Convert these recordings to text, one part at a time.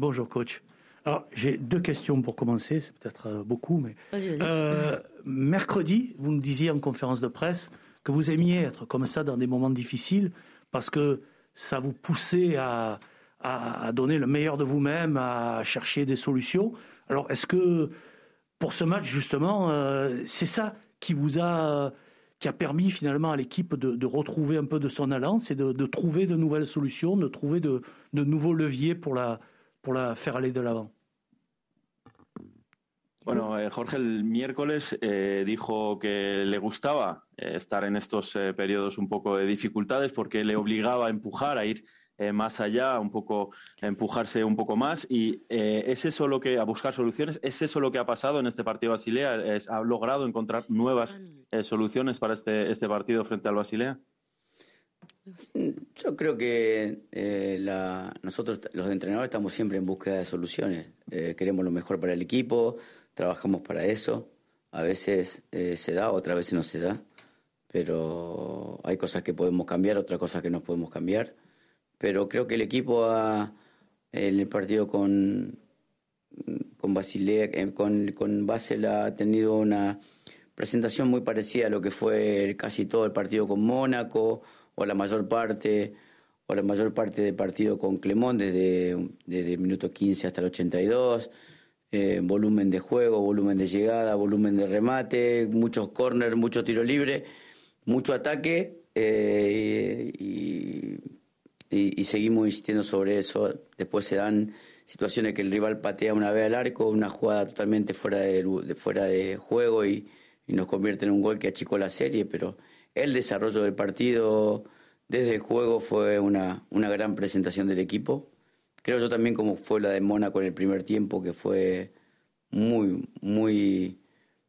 Bonjour coach. Alors j'ai deux questions pour commencer, c'est peut-être euh, beaucoup, mais euh, mercredi, vous me disiez en conférence de presse que vous aimiez être comme ça dans des moments difficiles parce que ça vous poussait à, à donner le meilleur de vous-même, à chercher des solutions. Alors est-ce que pour ce match justement, euh, c'est ça qui vous a qui a permis finalement à l'équipe de, de, retrouver un peu de son allant, c'est de, de, trouver de nouvelles solutions, de trouver de, de nouveaux leviers pour la, pour la faire de l'avant. Bueno, eh, Jorge el miércoles eh, dijo que le gustaba eh, estar en estos eh, periodos un poco de dificultades porque le obligaba a empujar, a ir más allá, un poco a empujarse un poco más. Y es eso lo que, a buscar soluciones, es eso lo que ha pasado en este partido Basilea. Ha logrado encontrar nuevas soluciones para este, este partido frente al Basilea. Yo creo que eh, la, nosotros, los entrenadores, estamos siempre en búsqueda de soluciones. Eh, queremos lo mejor para el equipo, trabajamos para eso. A veces eh, se da, otras veces no se da. Pero hay cosas que podemos cambiar, otras cosas que no podemos cambiar. Pero creo que el equipo ha, en el partido con, con Basilea, eh, con, con Basel ha tenido una presentación muy parecida a lo que fue casi todo el partido con Mónaco o la mayor parte o la mayor parte del partido con Clemón desde, desde minuto 15 hasta el 82. Eh, volumen de juego, volumen de llegada, volumen de remate, muchos corners, mucho tiro libre, mucho ataque eh, y, seguimos insistiendo sobre eso. Después se dan situaciones que el rival patea una vez al arco, una jugada totalmente fuera de, de fuera de juego y, y, nos convierte en un gol que achicó la serie, pero el desarrollo del partido desde el juego fue una, una gran presentación del equipo creo yo también como fue la de Mónaco en el primer tiempo, que fue muy, muy,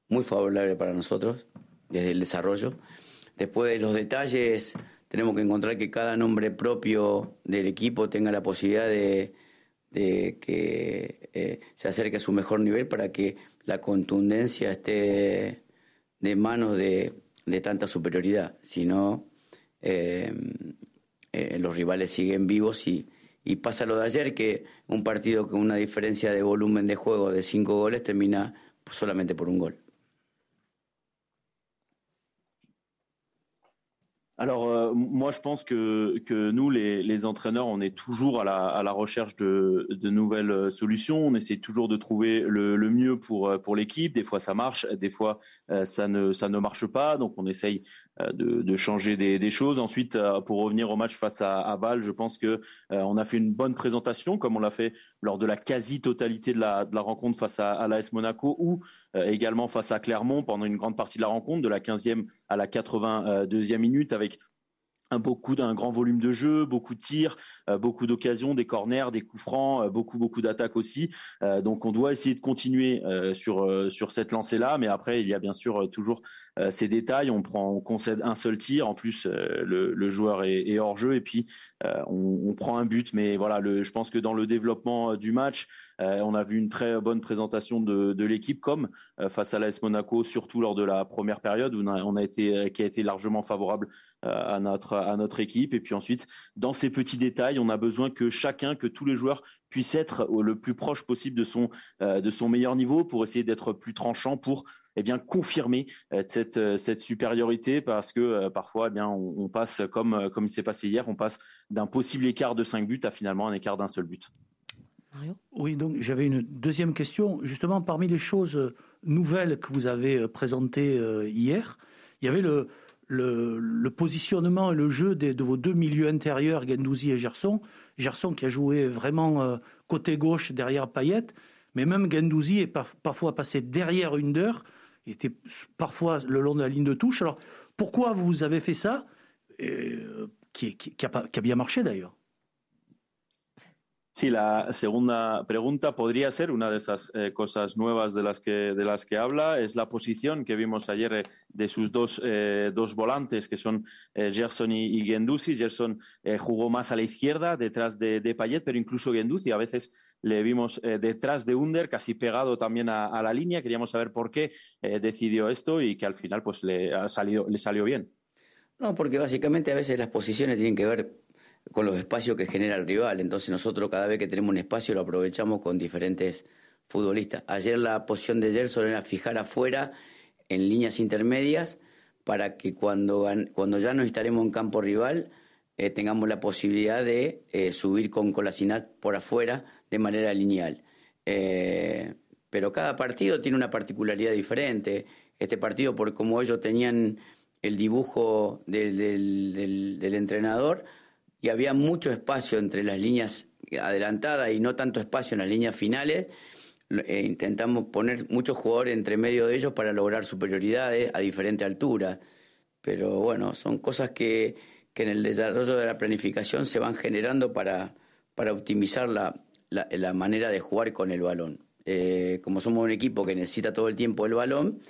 muy favorable para nosotros desde el desarrollo. Después de los detalles, tenemos que encontrar que cada nombre propio del equipo tenga la posibilidad de, de que eh, se acerque a su mejor nivel para que la contundencia esté de manos de, de tanta superioridad. Si no, eh, eh, los rivales siguen vivos y, y pasa lo de ayer, que un partido con una diferencia de volumen de juego de cinco goles termina solamente por un gol. Alors euh, moi je pense que, que nous les, entraîneurs on est toujours à la, à la recherche de, nouvelles euh, solutions, on essaie toujours de trouver le, mieux pour, euh, pour l'équipe, des fois ça marche, des fois ça, ne, ça ne marche pas, donc on essaye de, de, changer des, choses. Ensuite pour revenir au match face à, à Bâle, je pense que on a fait une bonne présentation comme on l'a fait lors de la quasi-totalité de la, de la rencontre face à, à l'AS Monaco ou également face à Clermont pendant une grande partie de la rencontre, de la 15e à la 82e minute avec un beaucoup d'un grand volume de jeu, beaucoup de tirs, euh, beaucoup d'occasions, des corners, des coups francs, euh, beaucoup beaucoup d'attaques aussi. Euh, donc on doit essayer de continuer sur sur cette lancée là, mais après il y a bien sûr toujours ces détails. On prend, on concède un seul tir, en plus le, joueur est, hors jeu et puis on, prend un but. Mais voilà, je pense que dans le développement du match, on a vu une très bonne présentation de, de l'équipe, comme face à l'AS Monaco, surtout lors de la première période où on on a été qui a été largement favorable à notre à notre équipe. Et puis ensuite, dans ces petits détails, on a besoin que chacun, que tous les joueurs puissent être le plus proche possible de son de son meilleur niveau pour essayer d'être plus tranchant pour eh bien confirmer cette cette supériorité parce que parfois eh bien on, on, passe comme comme il s'est passé hier, on passe d'un possible écart de 5 buts à finalement un écart d'un seul but. Mario? Oui, donc j'avais une deuxième question. Justement, parmi les choses nouvelles que vous avez présentées hier, il y avait le, le, positionnement et le jeu des, de vos deux milieux intérieurs, Gendouzi et Gerson. Gerson qui a joué vraiment euh, côté gauche derrière Payet, mais même Gendouzi est par, parfois passé derrière Under, était parfois le long de la ligne de touche. Alors pourquoi vous avez fait ça, et, euh, qui, qui a bien marché d'ailleurs Sí, la segunda pregunta podría ser una de esas eh, cosas nuevas de las que de las que habla es la posición que vimos ayer eh, de sus dos eh, dos volantes que son eh, Gerson y, y Genduzi. Gerson jugó más a la izquierda detrás de, Payet, pero incluso Genduzi a veces le vimos detrás de Under, casi pegado también a, a, la línea. Queríamos saber por qué decidió esto y que al final pues le ha salido le salió bien. No, porque básicamente a veces las posiciones tienen que ver con los espacios que genera el rival. Entonces nosotros cada vez que tenemos un espacio lo aprovechamos con diferentes futbolistas. Ayer la posición de Gerson era fijar afuera en líneas intermedias para que cuando, cuando ya nos estaremos en campo rival eh, tengamos la posibilidad de eh, subir con Colasinat por afuera de manera lineal. Eh, pero cada partido tiene una particularidad diferente. Este partido, por como ellos tenían el dibujo del, entrenador y había mucho espacio entre las líneas adelantadas y no tanto espacio en las líneas finales, eh, intentamos poner muchos jugadores entre medio de ellos para lograr superioridades a diferente altura. Pero bueno, son cosas que, en el desarrollo de la planificación se van generando para, para optimizar la, la, manera de jugar con el balón. Eh, como somos un equipo que necesita todo el tiempo el balón,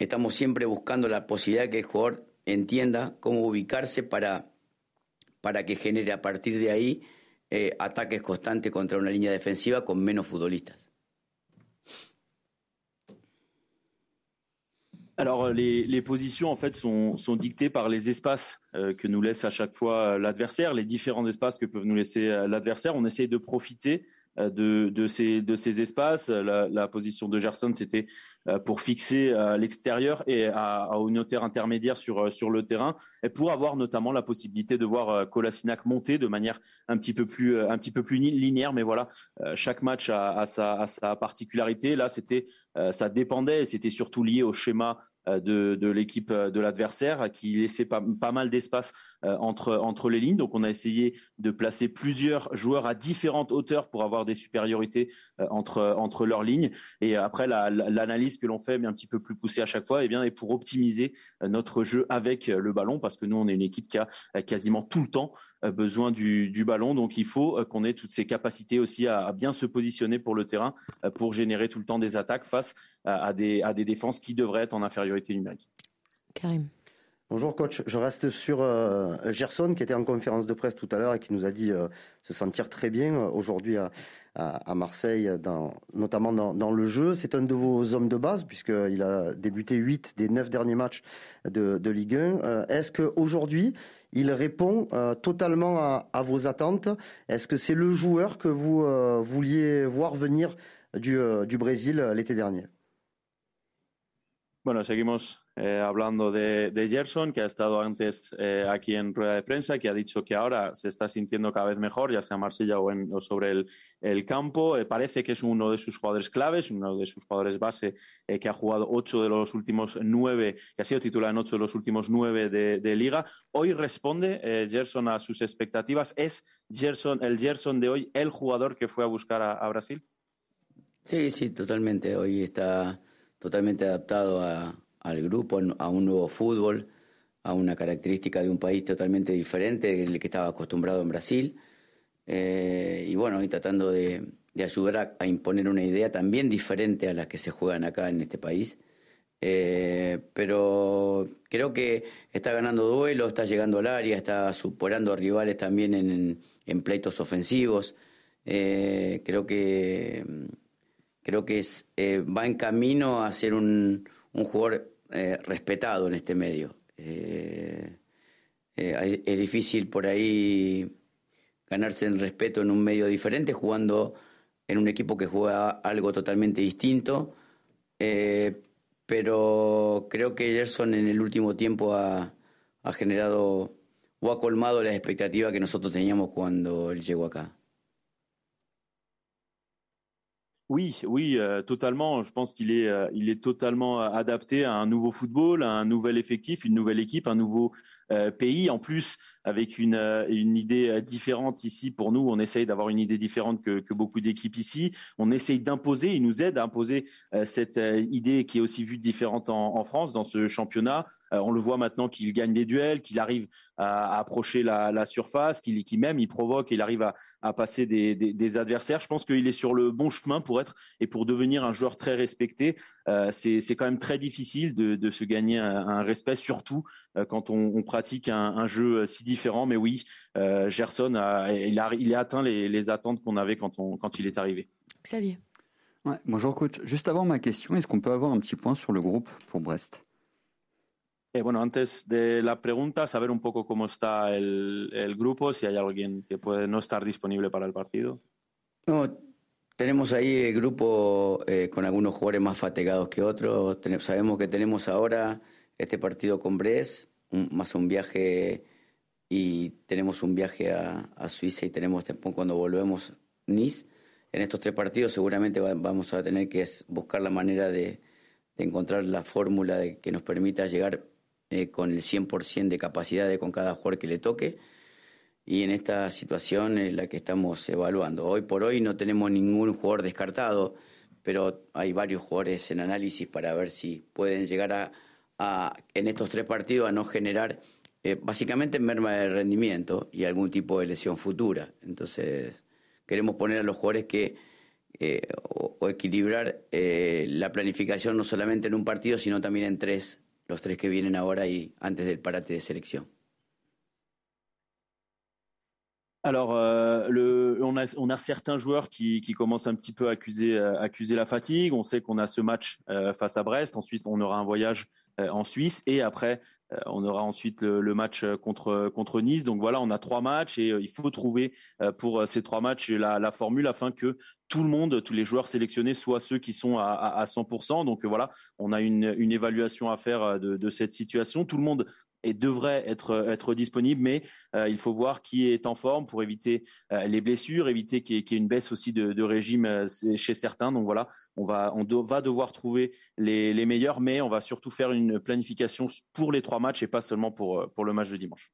estamos siempre buscando la posibilidad de que el jugador entienda cómo ubicarse para, para que genere a partir de ahí eh, ataques constantes contra una línea defensiva con menos futbolistas. Alors les, les, positions en fait sont, dictées par les espaces euh, que nous laisse à chaque fois euh, l'adversaire, les différents espaces que peuvent nous laisser euh, l'adversaire. On essaye de profiter euh, de, de, ces, espaces. La, position de Gerson, c'était euh, pour fixer à l'extérieur et à, à une hauteur intermédiaire sur, euh, le terrain, et pour avoir notamment la possibilité de voir Kolasinac monter de manière un petit peu plus, linéaire. Mais voilà, chaque match a, sa, sa particularité. Là, c'était, ça dépendait, c'était surtout lié au schéma de, de l'équipe de l'adversaire qui laissait pas, mal d'espace entre, entre les lignes. Donc on a essayé de placer plusieurs joueurs à différentes hauteurs pour avoir des supériorités entre, leurs lignes. Et après, l'analyse que l'on fait, mais un petit peu plus poussé à chaque fois, et eh bien, et pour optimiser euh, notre jeu avec euh, le ballon, parce que nous, on est une équipe qui a euh, quasiment tout le temps besoin du, ballon. Donc, il faut qu'on ait toutes ces capacités aussi à, bien se positionner pour le terrain, pour générer tout le temps des attaques face à, des, à des défenses qui devraient être en infériorité numérique. Karim. Bonjour coach, je reste sur Gerson qui était en conférence de presse tout à l'heure et qui nous a dit se sentir très bien aujourd'hui à, à, Marseille, dans, notamment dans, le jeu. C'est un de vos hommes de base, puisqu'il a débuté 8 des 9 derniers matchs de, Ligue 1. Euh, est-ce qu'aujourd'hui, il répond euh, totalement à, vos attentes. Est-ce que c'est le joueur que vous euh, vouliez voir venir du, du Brésil l'été dernier? Bueno, seguimos Eh, hablando de, Gerson, que ha estado antes eh, aquí en rueda de prensa, que ha dicho que ahora se está sintiendo cada vez mejor, ya sea en Marsella o, sobre el, campo. Eh, parece que es uno de sus jugadores claves, uno de sus jugadores base, que ha jugado ocho de los últimos nueve, que ha sido titular en ocho de los últimos nueve de, liga. Hoy responde Gerson a sus expectativas. ¿Es Gerson, el Gerson de hoy el jugador que fue a buscar a Brasil? Sí, sí, totalmente. Hoy está totalmente adaptado a, al grupo, a un nuevo fútbol, a una característica de un país totalmente diferente del que estaba acostumbrado en Brasil. Eh, y bueno, y tratando de, ayudar a, imponer una idea también diferente a las que se juegan acá en este país. Eh, pero creo que está ganando duelo, está llegando al área, está superando a rivales también en, pleitos ofensivos. Eh, creo que creo que es, va en camino a ser un jugador eh, respetado en este medio. Eh, eh, es difícil por ahí ganarse el respeto en un medio diferente jugando en un equipo que juega algo totalmente distinto. pero creo que Gerson en el último tiempo ha, ha generado o ha colmado la expectativa que nosotros teníamos cuando él llegó acá. Oui, oui, euh, totalement. Je pense qu'il est, euh, il est totalement euh, adapté à un nouveau football, à un nouvel effectif, une nouvelle équipe, un nouveau pays. En plus, avec une, une idée différente ici pour nous, on essaye d'avoir une idée différente que, que beaucoup d'équipes ici. On essaye d'imposer, il nous aide à imposer cette idée qui est aussi vue différente en, en France dans ce championnat. on le voit maintenant qu'il gagne des duels, qu'il arrive à, approcher la, surface, qu'il même il provoque, il arrive à, à passer des, des, adversaires. Je pense qu'il est sur le bon chemin pour être et pour devenir un joueur très respecté. Euh, c'est quand même très difficile de, se gagner un, respect, surtout euh, quand on, pratique un, jeu si différent. Mais oui, euh, Gerson, a, il, a, il a atteint les, attentes qu'on avait quand, on, quand il est arrivé. Xavier. bonjour coach. Juste avant ma question, est-ce qu'on peut avoir un petit point sur le groupe pour Brest? Eh, bueno, antes de la pregunta, saber un poco cómo está el, el, grupo, si hay alguien que puede no estar disponible para el partido. No, tenemos ahí el grupo eh, con algunos jugadores más fatigados que otros. sabemos que tenemos ahora este partido con Bres, más un viaje y tenemos un viaje a, Suiza y tenemos después cuando volvemos Nice. En estos tres partidos seguramente vamos a tener que buscar la manera de, de encontrar la fórmula de que nos permita llegar eh, con el 100% de capacidad de con cada jugador que le toque. Y en esta situación es la que estamos evaluando. Hoy por hoy no tenemos ningún jugador descartado, pero hay varios jugadores en análisis para ver si pueden llegar a, en estos tres partidos a no generar eh, básicamente merma de rendimiento y algún tipo de lesión futura. Entonces, queremos poner a los jugadores que eh, o, equilibrar la planificación no solamente en un partido, sino también en tres los tres que vienen ahora y antes del parate de sélection. Alors, euh, on, a, certains joueurs qui, commencent un petit peu à accuser, euh, accuser la fatigue. On sait qu'on a ce match euh, face à Brest. Ensuite, on aura un voyage en Suisse. Et après, on aura ensuite le, match contre, Nice. Donc voilà, on a trois matchs et il faut trouver pour ces trois matchs la, formule afin que tout le monde, tous les joueurs sélectionnés soient ceux qui sont à, à, 100%. Donc voilà, on a une, une évaluation à faire de, de, cette situation. Tout le monde et devrait être, être disponible, mais euh, il faut voir qui est en forme pour éviter euh, les blessures, éviter qu'il y, ait une baisse aussi de, régime euh, chez certains. Donc voilà, on va, on va devoir trouver les, les, meilleurs, mais on va surtout faire une planification pour les trois matchs et pas seulement pour, pour le match de dimanche.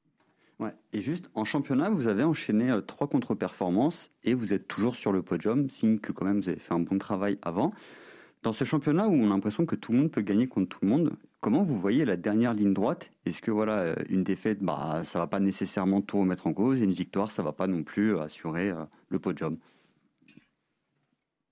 Ouais. Et juste en championnat, vous avez enchaîné euh, trois contre-performances et vous êtes toujours sur le podium, signe que quand même vous avez fait un bon travail avant. Dans ce championnat où on a l'impression que tout le monde peut gagner contre tout le monde, comment vous voyez la dernière ligne droite? Est-ce que voilà, euh, une défaite, bah, ça va pas nécessairement tout remettre en cause, et une victoire, ça va pas non plus assurer euh, le podium?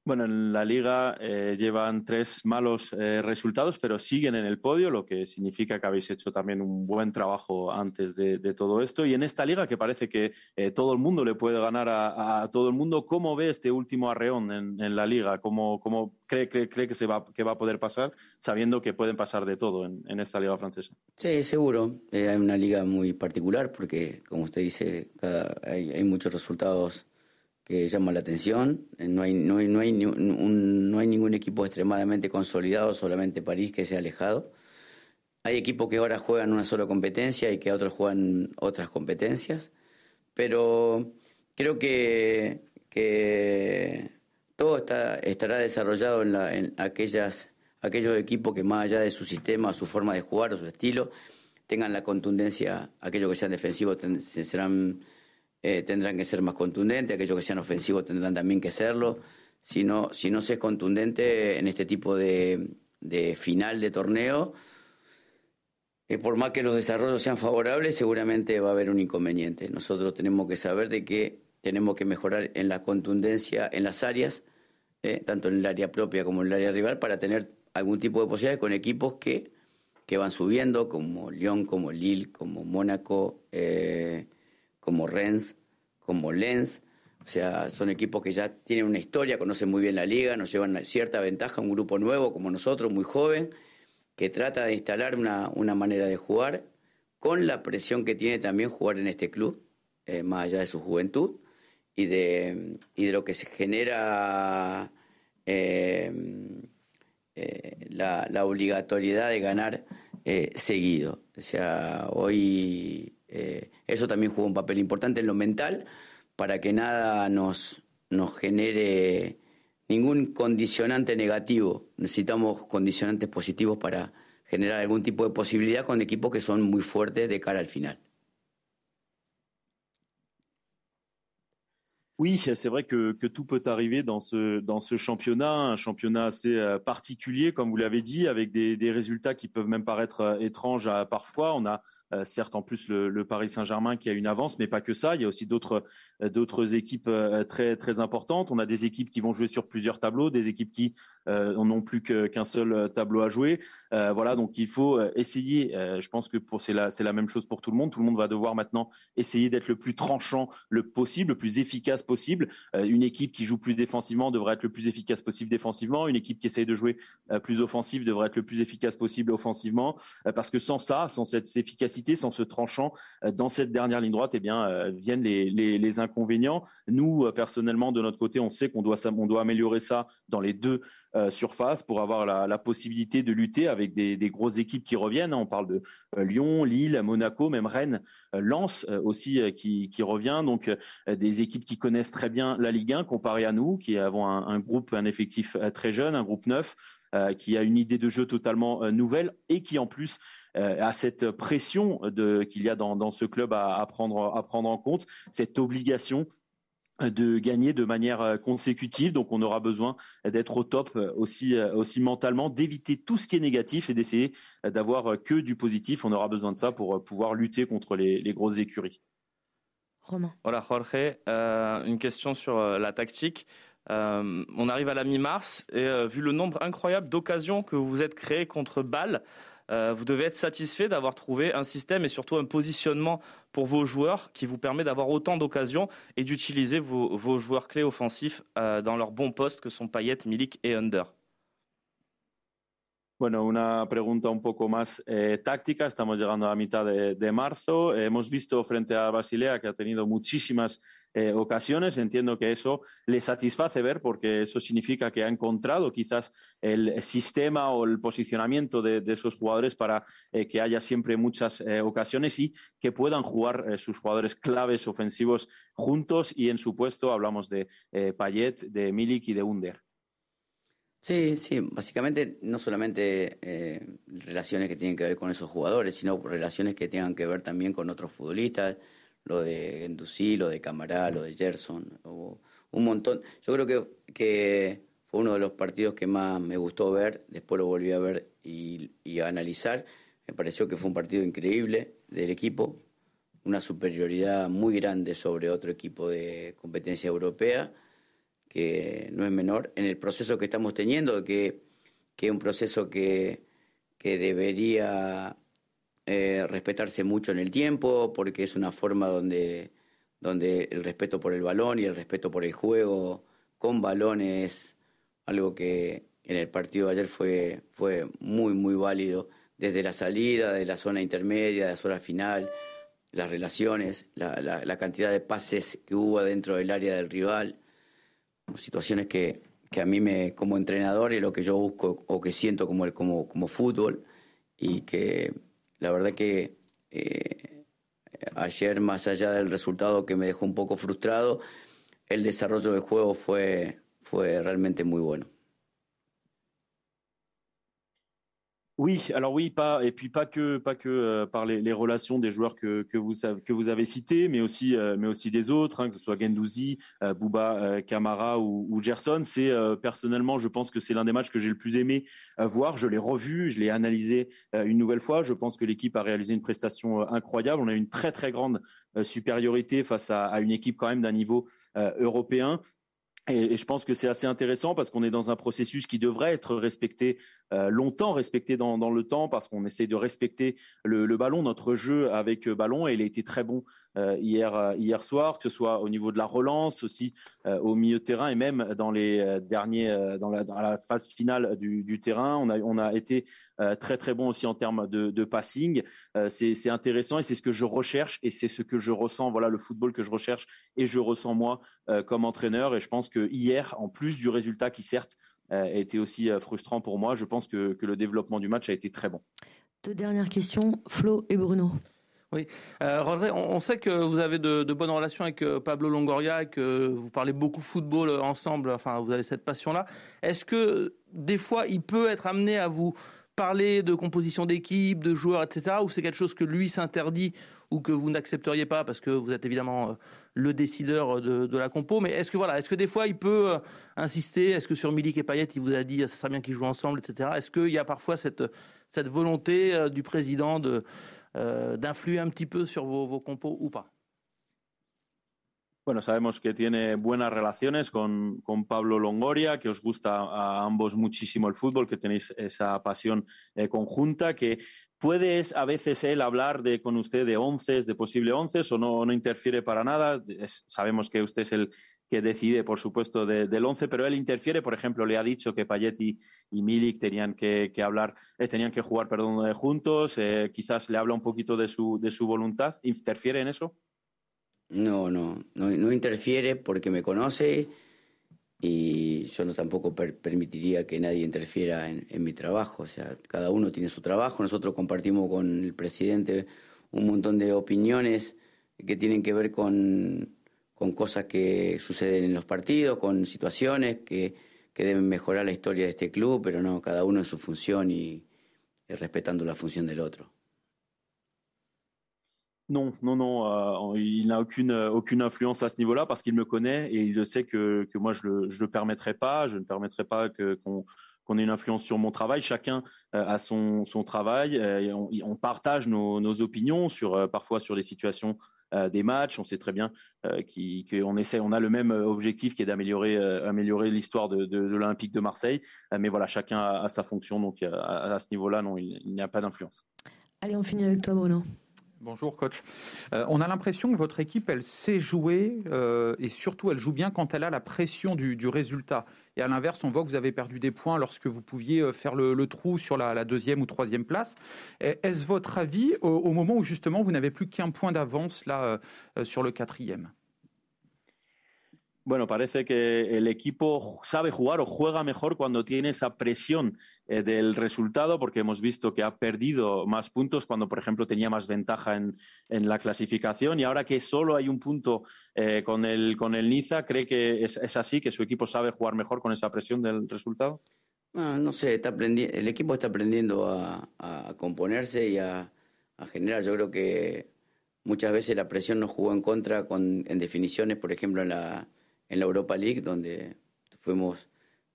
Bueno, en la liga eh, llevan tres malos eh, resultados, pero siguen en el podio, lo que significa que habéis hecho también un buen trabajo antes de, todo esto. Y en esta liga, que parece que eh, todo el mundo le puede ganar a, todo el mundo, ¿cómo ve este último arreón en, en la liga? ¿Cómo, cree, cree, cree, que, se va, que va a poder pasar, sabiendo que pueden pasar de todo en, esta liga francesa? Sí, seguro. Eh, hay una liga muy particular porque, como usted dice, cada, hay, hay muchos resultados que llama la atención. Eh, no hay, no hay, no hay, un, no hay ningún equipo extremadamente consolidado, solamente París que se ha alejado. Hay equipos que ahora juegan una sola competencia y que otros juegan otras competencias, pero creo que, que todo está, estará desarrollado en, la, en aquellas, aquellos equipos que más allá de su sistema, su forma de jugar o su estilo, tengan la contundencia, aquellos que sean defensivos serán eh, tendrán que ser más contundentes, aquellos que sean ofensivos tendrán también que serlo. Si no, si no se es contundente en este tipo de, de final de torneo, eh, por más que los desarrollos sean favorables, seguramente va a haber un inconveniente. Nosotros tenemos que saber de que tenemos que mejorar en la contundencia en las áreas, eh, tanto en el área propia como en el área rival, para tener algún tipo de posibilidades con equipos que, que van subiendo, como Lyon, como Lille, como Mónaco. Como Rennes, como Lens. O sea, son equipos que ya tienen una historia, conocen muy bien la liga, nos llevan cierta ventaja, un grupo nuevo como nosotros, muy joven, que trata de instalar una, una manera de jugar con la presión que tiene también jugar en este club, eh, más allá de su juventud, y de, y de lo que se genera eh, eh, la, la, obligatoriedad de ganar seguido. O sea, hoy eh, eso también juega un papel importante en lo mental para que nada nos, nos genere ningún condicionante negativo. Necesitamos condicionantes positivos para generar algún tipo de posibilidad con equipos que son muy fuertes de cara al final. Oui, c'est vrai que, que, tout peut arriver dans ce, dans ce championnat, un championnat assez euh, particulier, comme vous l'avez dit, avec des, des, résultats qui peuvent même paraître euh, étranges à, parfois. On a Euh, certes, en plus le, Paris Saint-Germain qui a une avance, mais pas que ça. Il y a aussi d'autres euh, d'autres équipes euh, très très importantes. On a des équipes qui vont jouer sur plusieurs tableaux, des équipes qui n'ont plus qu'un seul tableau à jouer. voilà, donc il faut essayer. je pense que c'est la c'est la même chose pour tout le monde. Tout le monde va devoir maintenant essayer d'être le plus tranchant le possible, le plus efficace possible. une équipe qui joue plus défensivement devrait être le plus efficace possible défensivement. Une équipe qui essaye de jouer plus offensive devrait être le plus efficace possible offensivement. parce que sans ça, sans cette efficacité sans ce tranchant euh, dans cette dernière ligne droite, eh bien, euh, viennent les, inconvénients. Nous, euh, personnellement, de notre côté, on sait qu'on doit, on doit améliorer ça dans les deux surfaces pour avoir la, possibilité de lutter avec des, grosses équipes qui reviennent. On parle de Lyon, Lille, Monaco, même Rennes, Lens aussi qui, revient. Donc des équipes qui connaissent très bien la Ligue 1 comparé à nous, qui avons un, un groupe, un effectif très jeune, un groupe neuf. qui a une idée de jeu totalement nouvelle et qui en plus à cette pression qu'il y a dans, ce club à, prendre, à prendre en compte, cette obligation de gagner de manière euh, consécutive. Donc, on aura besoin d'être au top euh, aussi, aussi mentalement, d'éviter tout ce qui est négatif et d'essayer d'avoir que du positif. On aura besoin de ça pour pouvoir lutter contre les, grosses écuries. Romain. Voilà, Jorge, une question sur la tactique. on arrive à la mi-mars et vu le nombre incroyable d'occasions que vous êtes créées contre Bâle, euh, vous devez être satisfait d'avoir trouvé un système et surtout un positionnement pour vos joueurs qui vous permet d'avoir autant d'occasions et d'utiliser vos, joueurs clés offensifs euh, dans leurs bons postes que sont Payet, Milik et Under. Bueno, una pregunta un poco más eh, táctica. Estamos llegando a la mitad de, marzo. hemos visto frente a Basilea que ha tenido muchísimas eh, ocasiones. Entiendo que eso le satisface ver porque eso significa que ha encontrado quizás el sistema o el posicionamiento de, esos jugadores para eh, que haya siempre muchas ocasiones y que puedan jugar sus jugadores claves ofensivos juntos. Y en su puesto hablamos de Payet, de Milik y de Under. Sí, sí, básicamente no solamente eh, relaciones que tienen que ver con esos jugadores, sino relaciones que tengan que ver también con otros futbolistas, lo de Gendouzi, lo de Camará, lo de Gerson, un montón. Yo creo que, fue uno de los partidos que más me gustó ver, después lo volví a ver y a analizar. Me pareció que fue un partido increíble del equipo, una superioridad muy grande sobre otro equipo de competencia europea que no es menor, en el proceso que estamos teniendo, que, que es un proceso que, que debería eh, respetarse mucho en el tiempo, porque es una forma donde, donde el respeto por el balón y el respeto por el juego con balón es algo que en el partido de ayer fue, fue muy, muy válido, desde la salida, de la zona intermedia, de la zona final, las relaciones, la, la, la cantidad de pases que hubo dentro del área del rival situaciones que, que a mí me, como entrenador, y lo que yo busco o que siento como, el, como, como fútbol, y que la verdad que eh, ayer, más allá del resultado que me dejó un poco frustrado, el desarrollo del juego fue, fue realmente muy bueno. Oui, alors oui, pas et puis pas que pas que euh, par les, relations des joueurs que, que vous que vous avez cités, mais aussi euh, mais aussi des autres, hein, que ce soit Gendouzi, euh, Bouba, Kamara ou, Gerson. C'est personnellement, je pense que c'est l'un des matchs que j'ai le plus aimé voir. Je l'ai revu, je l'ai analysé une nouvelle fois. Je pense que l'équipe a réalisé une prestation incroyable. On a une très très grande supériorité face à, à une équipe quand même d'un niveau européen. Et, je pense que c'est assez intéressant parce qu'on est dans un processus qui devrait être respecté longtemps, respecté dans, dans, le temps, parce qu'on essaie de respecter le, le, ballon, notre jeu avec euh, ballon. Et il a été très bon euh, hier, euh, hier soir, que ce soit au niveau de la relance, aussi euh, au milieu de terrain et même dans les derniers, dans la, phase finale du, terrain. On a, on a été très très bon aussi en termes de, passing. c'est intéressant et c'est ce que je recherche et c'est ce que je ressens. Voilà le football que je recherche et je ressens moi comme entraîneur. Et je pense que hier, en plus du résultat qui certes a été aussi frustrant pour moi, je pense que, que le développement du match a été très bon. Deux dernières questions, Flo et Bruno. Oui. Euh, on, sait que vous avez de, bonnes relations avec euh, Pablo Longoria et que vous parlez beaucoup football euh, ensemble. Enfin, vous avez cette passion-là. Est-ce que des fois, il peut être amené à vous parler de composition d'équipe, de joueurs, etc. Ou c'est quelque chose que lui s'interdit ou que vous n'accepteriez pas parce que vous êtes évidemment euh, le décideur de, la compo. Mais est-ce que voilà, est-ce que des fois il peut insister? Est-ce que sur Milik et Payet, il vous a dit ça serait bien qu'ils jouent ensemble, etc. Est-ce qu'il y a parfois cette volonté du président de d'influer un petit peu sur vos, vos compos ou pas? Bueno, sabemos que tiene buenas relaciones con, con, Pablo Longoria, que os gusta a ambos muchísimo el fútbol, que tenéis esa pasión eh, conjunta, que puede a veces él hablar con usted de once, de posible once, o no, no interfiere para nada. sabemos que usted es el que decide, por supuesto, del once, pero él interfiere, por ejemplo, le ha dicho que Payet y, Milik tenían que, hablar, eh, tenían que jugar, perdón, eh, juntos, quizás le habla un poquito de su, de su voluntad. ¿Interfiere en eso? No, no, no, interfiere porque me conoce y yo no tampoco permitiría que nadie interfiera en, mi trabajo. O sea, cada uno tiene su trabajo. Nosotros compartimos con el presidente un montón de opiniones que tienen que ver con, cosas que suceden en los partidos, con situaciones que, que, deben mejorar la historia de este club, pero no, cada uno en su función y respetando la función del otro. Non, non, non, euh, il n'a aucune, euh, aucune influence à ce niveau-là parce qu'il me connaît et il sait que, que moi je le, je le permettrai pas, je ne permettrai pas qu'on qu'on ait une influence sur mon travail. Chacun euh, a son, son travail. on, partage nos, nos, opinions sur parfois sur les situations des matchs. On sait très bien qu'on essaie, on a le même objectif qui est d'améliorer améliorer l'histoire de, de, l'Olympique de Marseille. mais voilà, chacun a, sa fonction. Donc à, à ce niveau-là, non, il, il n'y a pas d'influence. Allez, on finit avec toi, Bruno. Bonjour coach. Euh, on a l'impression que votre équipe, elle sait jouer euh, et surtout elle joue bien quand elle a la pression du, résultat. Et à l'inverse, on voit que vous avez perdu des points lorsque vous pouviez euh, faire le, trou sur la, deuxième ou troisième place. Est-ce votre avis au, moment où justement vous n'avez plus qu'un point d'avance là sur le quatrième? Bueno, parece que el equipo sabe jugar o juega mejor cuando tiene esa presión eh, del resultado, porque hemos visto que ha perdido más puntos cuando, por ejemplo, tenía más ventaja en, en la clasificación y ahora que solo hay un punto eh, con, el, con el Niza, ¿cree que es, es, así, que su equipo sabe jugar mejor con esa presión del resultado? No sé, está el equipo está aprendiendo a, a componerse y a, a, generar. Yo creo que muchas veces la presión nos jugó en contra con, en definiciones, por ejemplo, en la en la Europa League, donde fuimos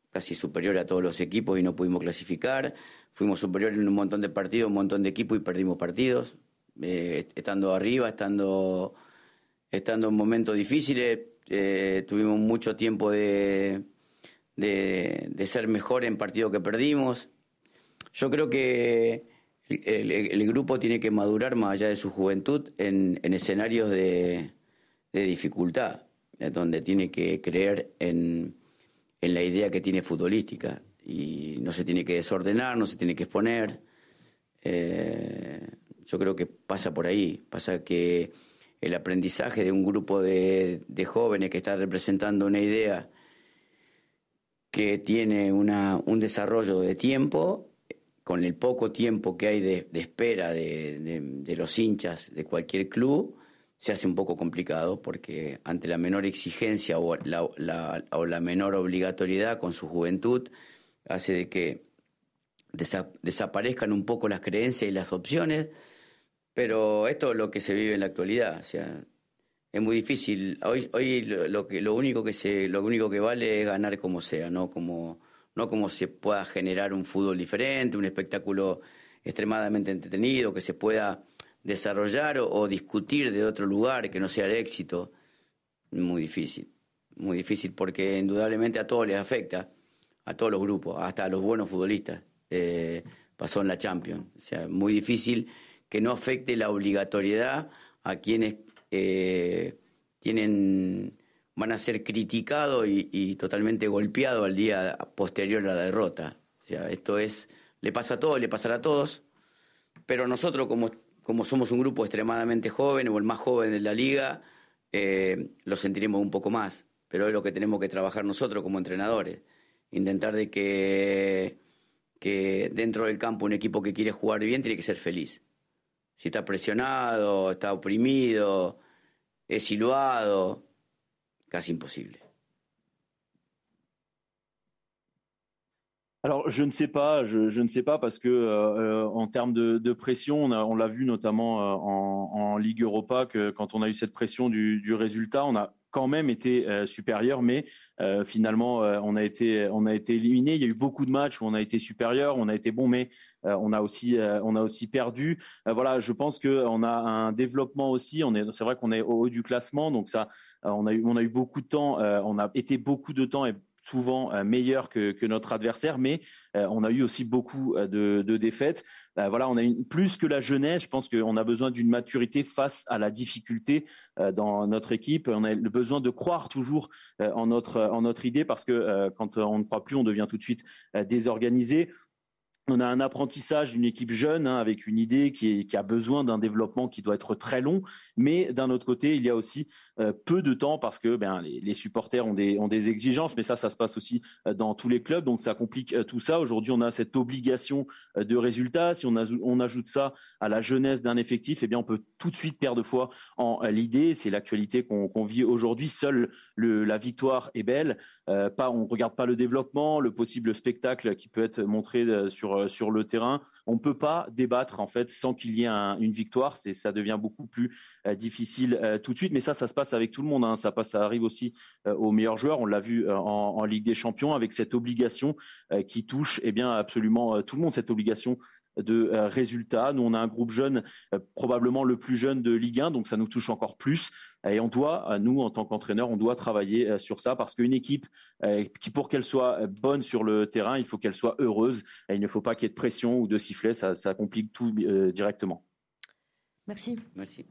casi superior a todos los equipos y no pudimos clasificar. Fuimos superiores en un montón de partidos, un montón de equipos y perdimos partidos. Eh, estando arriba, estando, estando en momentos difíciles, eh, tuvimos mucho tiempo de, de, ser mejor en partidos que perdimos. Yo creo que el, grupo tiene que madurar más allá de su juventud en, escenarios de, de dificultad donde tiene que creer en, en, la idea que tiene futbolística y no se tiene que desordenar, no se tiene que exponer. Eh, yo creo que pasa por ahí, pasa que el aprendizaje de un grupo de, de jóvenes que está representando una idea que tiene una, un desarrollo de tiempo, con el poco tiempo que hay de, de espera de, de, los hinchas de cualquier club, se hace un poco complicado porque ante la menor exigencia o la, menor obligatoriedad con su juventud hace de que desaparezcan un poco las creencias y las opciones, pero esto es lo que se vive en la actualidad, es muy difícil. Hoy, hoy lo, que, lo, único que se, lo único que vale es ganar como sea, no como, no como se pueda generar un fútbol diferente, un espectáculo extremadamente entretenido, que se pueda desarrollar o, discutir de otro lugar que no sea el éxito, muy difícil. Muy difícil porque indudablemente a todos les afecta, a todos los grupos, hasta a los buenos futbolistas. Eh, pasó en la Champions. O sea, muy difícil que no afecte la obligatoriedad a quienes eh, tienen van a ser criticados y, y, totalmente golpeados al día posterior a la derrota. O sea, esto es, le pasa a todos, le pasará a todos, pero nosotros como como somos un grupo extremadamente joven o el más joven de la liga, eh, lo sentiremos un poco más. Pero es lo que tenemos que trabajar nosotros como entrenadores. Intentar de que, que dentro del campo un equipo que quiere jugar bien tiene que ser feliz. Si está presionado, está oprimido, es siluado, casi imposible. Alors je ne sais pas, je, ne sais pas parce que euh, en termes de, pression, on, l'a vu notamment euh, en, Ligue Europa que quand on a eu cette pression du, résultat, on a quand même été supérieur, mais finalement on a été on a été éliminé. Il y a eu beaucoup de matchs où on a été supérieur, on a été bon, mais on a aussi on a aussi perdu. voilà, je pense que on a un développement aussi. C'est vrai qu'on est au haut du classement, donc ça on a eu on a eu beaucoup de temps, on a été beaucoup de temps et souvent euh, meilleur que, notre adversaire, mais euh, on a eu aussi beaucoup euh, de, défaites. voilà, on a plus que la jeunesse. Je pense qu'on a besoin d'une maturité face à la difficulté dans notre équipe. On a le besoin de croire toujours en notre en notre idée parce que quand on ne croit plus, on devient tout de suite désorganisé on a un apprentissage d'une équipe jeune hein, avec une idée qui, a besoin d'un développement qui doit être très long, mais d'un autre côté, il y a aussi euh, peu de temps parce que ben, les, supporters ont des, exigences, mais ça, ça se passe aussi euh, dans tous les clubs, donc ça complique euh, tout ça. Aujourd'hui, on a cette obligation de résultat. Si on, ajoute ça à la jeunesse d'un effectif, eh bien, on peut tout de suite perdre foi en l'idée. C'est l'actualité qu'on vit aujourd'hui. Seule la victoire est belle. pas, on regarde pas le développement, le possible spectacle qui peut être montré sur euh, sur le terrain. On peut pas débattre en fait sans qu'il y ait une victoire. C'est ça devient beaucoup plus euh, difficile euh, tout de suite. Mais ça, ça se passe avec tout le monde. Hein. Ça passe, ça arrive aussi aux meilleurs joueurs. On l'a vu en, Ligue des Champions avec cette obligation qui touche eh bien absolument tout le monde. Cette obligation de euh, résultats. Nous, on a un groupe jeune, euh, probablement le plus jeune de Ligue 1, donc ça nous touche encore plus. Et on doit, euh, nous, en tant qu'entraîneur, on doit travailler sur ça parce qu'une équipe, qui pour qu'elle soit bonne sur le terrain, il faut qu'elle soit heureuse. Et il ne faut pas qu'il y ait de pression ou de sifflet, ça, ça complique tout directement. Merci. Merci.